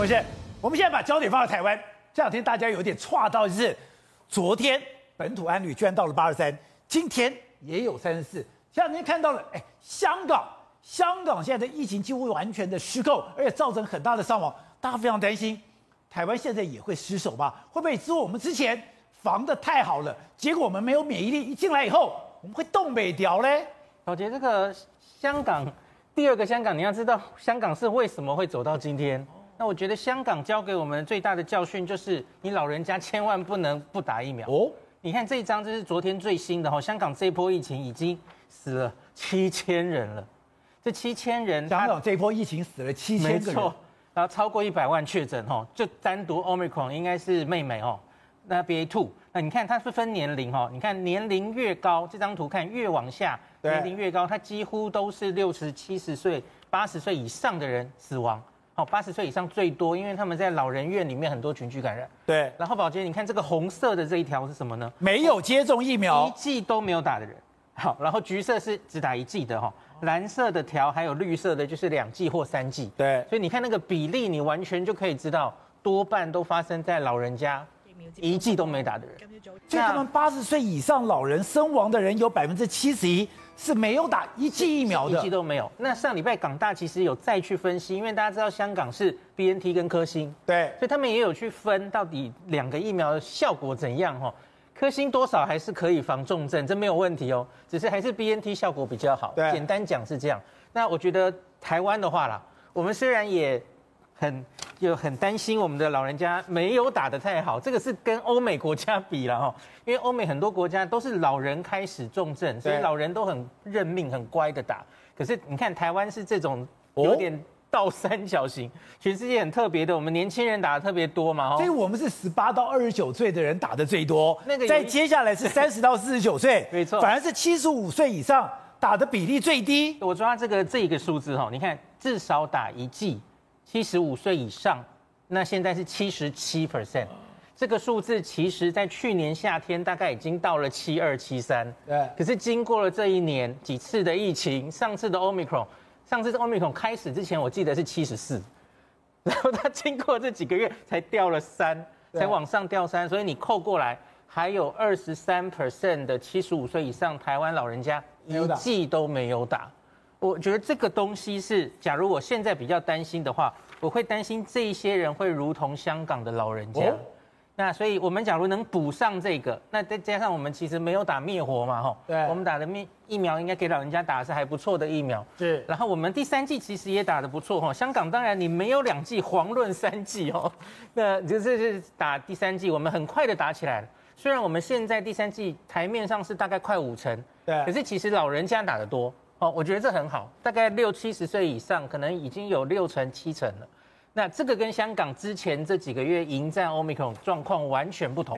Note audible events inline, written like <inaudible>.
我先，我们现在把焦点放在台湾。这两天大家有点剉到，就是昨天本土案例居然到了八十三，今天也有三十四。前两天看到了，哎，香港，香港现在的疫情几乎完全的失控，而且造成很大的伤亡，大家非常担心。台湾现在也会失守吧？会不会是我们之前防的太好了，结果我们没有免疫力，一进来以后我们会冻北调嘞？小杰，这个香港第二个香港，你要知道香港是为什么会走到今天？那我觉得香港教给我们最大的教训就是，你老人家千万不能不打疫苗哦。你看这一张，这是昨天最新的哈，香港这一波疫情已经死了七千人了。这七千人，香港这一波疫情死了七千个人。然后超过一百万确诊哈，就单独 Omicron 应该是妹妹哦，那 BA two，那你看它是分年龄哈，你看年龄越高，这张图看越往下，年龄越高，它几乎都是六十七十岁、八十岁以上的人死亡，好，八十岁以上最多，因为他们在老人院里面很多群聚感染。对，然后宝杰，你看这个红色的这一条是什么呢？没有接种疫苗，一剂都没有打的人。好，然后橘色是只打一剂的哈。蓝色的条还有绿色的，就是两剂或三剂。对，所以你看那个比例，你完全就可以知道，多半都发生在老人家，一剂都没打的人。所以他们八十岁以上老人身亡的人有百分之七十一是没有打一剂疫苗的，一剂都没有。那上礼拜港大其实有再去分析，因为大家知道香港是 BNT 跟科兴，对，所以他们也有去分到底两个疫苗的效果怎样哈。科兴多少还是可以防重症，这没有问题哦。只是还是 BNT 效果比较好。对，简单讲是这样。那我觉得台湾的话啦，我们虽然也很就很担心我们的老人家没有打得太好，这个是跟欧美国家比了哈。<laughs> 因为欧美很多国家都是老人开始重症，所以老人都很认命、很乖的打。可是你看台湾是这种有点。倒三角形，全世界很特别的，我们年轻人打的特别多嘛，所以我们是十八到二十九岁的人打的最多，那个在接下来是 <laughs> 三十到四十九岁，没错，反而是七十五岁以上打的比例最低。我抓这个这一个数字哈，你看至少打一剂，七十五岁以上，那现在是七十七 percent，这个数字其实在去年夏天大概已经到了七二七三，对，可是经过了这一年几次的疫情，上次的 Omicron。上次 Omicron 开始之前，我记得是七十四，<laughs> 然后它经过这几个月才掉了三，才往上掉三，所以你扣过来还有二十三 percent 的七十五岁以上台湾老人家一剂都没有打。我觉得这个东西是，假如我现在比较担心的话，我会担心这一些人会如同香港的老人家。那所以，我们假如能补上这个，那再加上我们其实没有打灭活嘛，吼，对，我们打的灭疫苗应该给老人家打的是还不错的疫苗，是。然后我们第三季其实也打的不错，吼，香港当然你没有两季，遑论三季哦，<laughs> 那就是是打第三季，我们很快的打起来了。虽然我们现在第三季台面上是大概快五成，对，可是其实老人家打的多，哦，我觉得这很好，大概六七十岁以上可能已经有六成七成了。那这个跟香港之前这几个月迎战 Omicron 状况完全不同。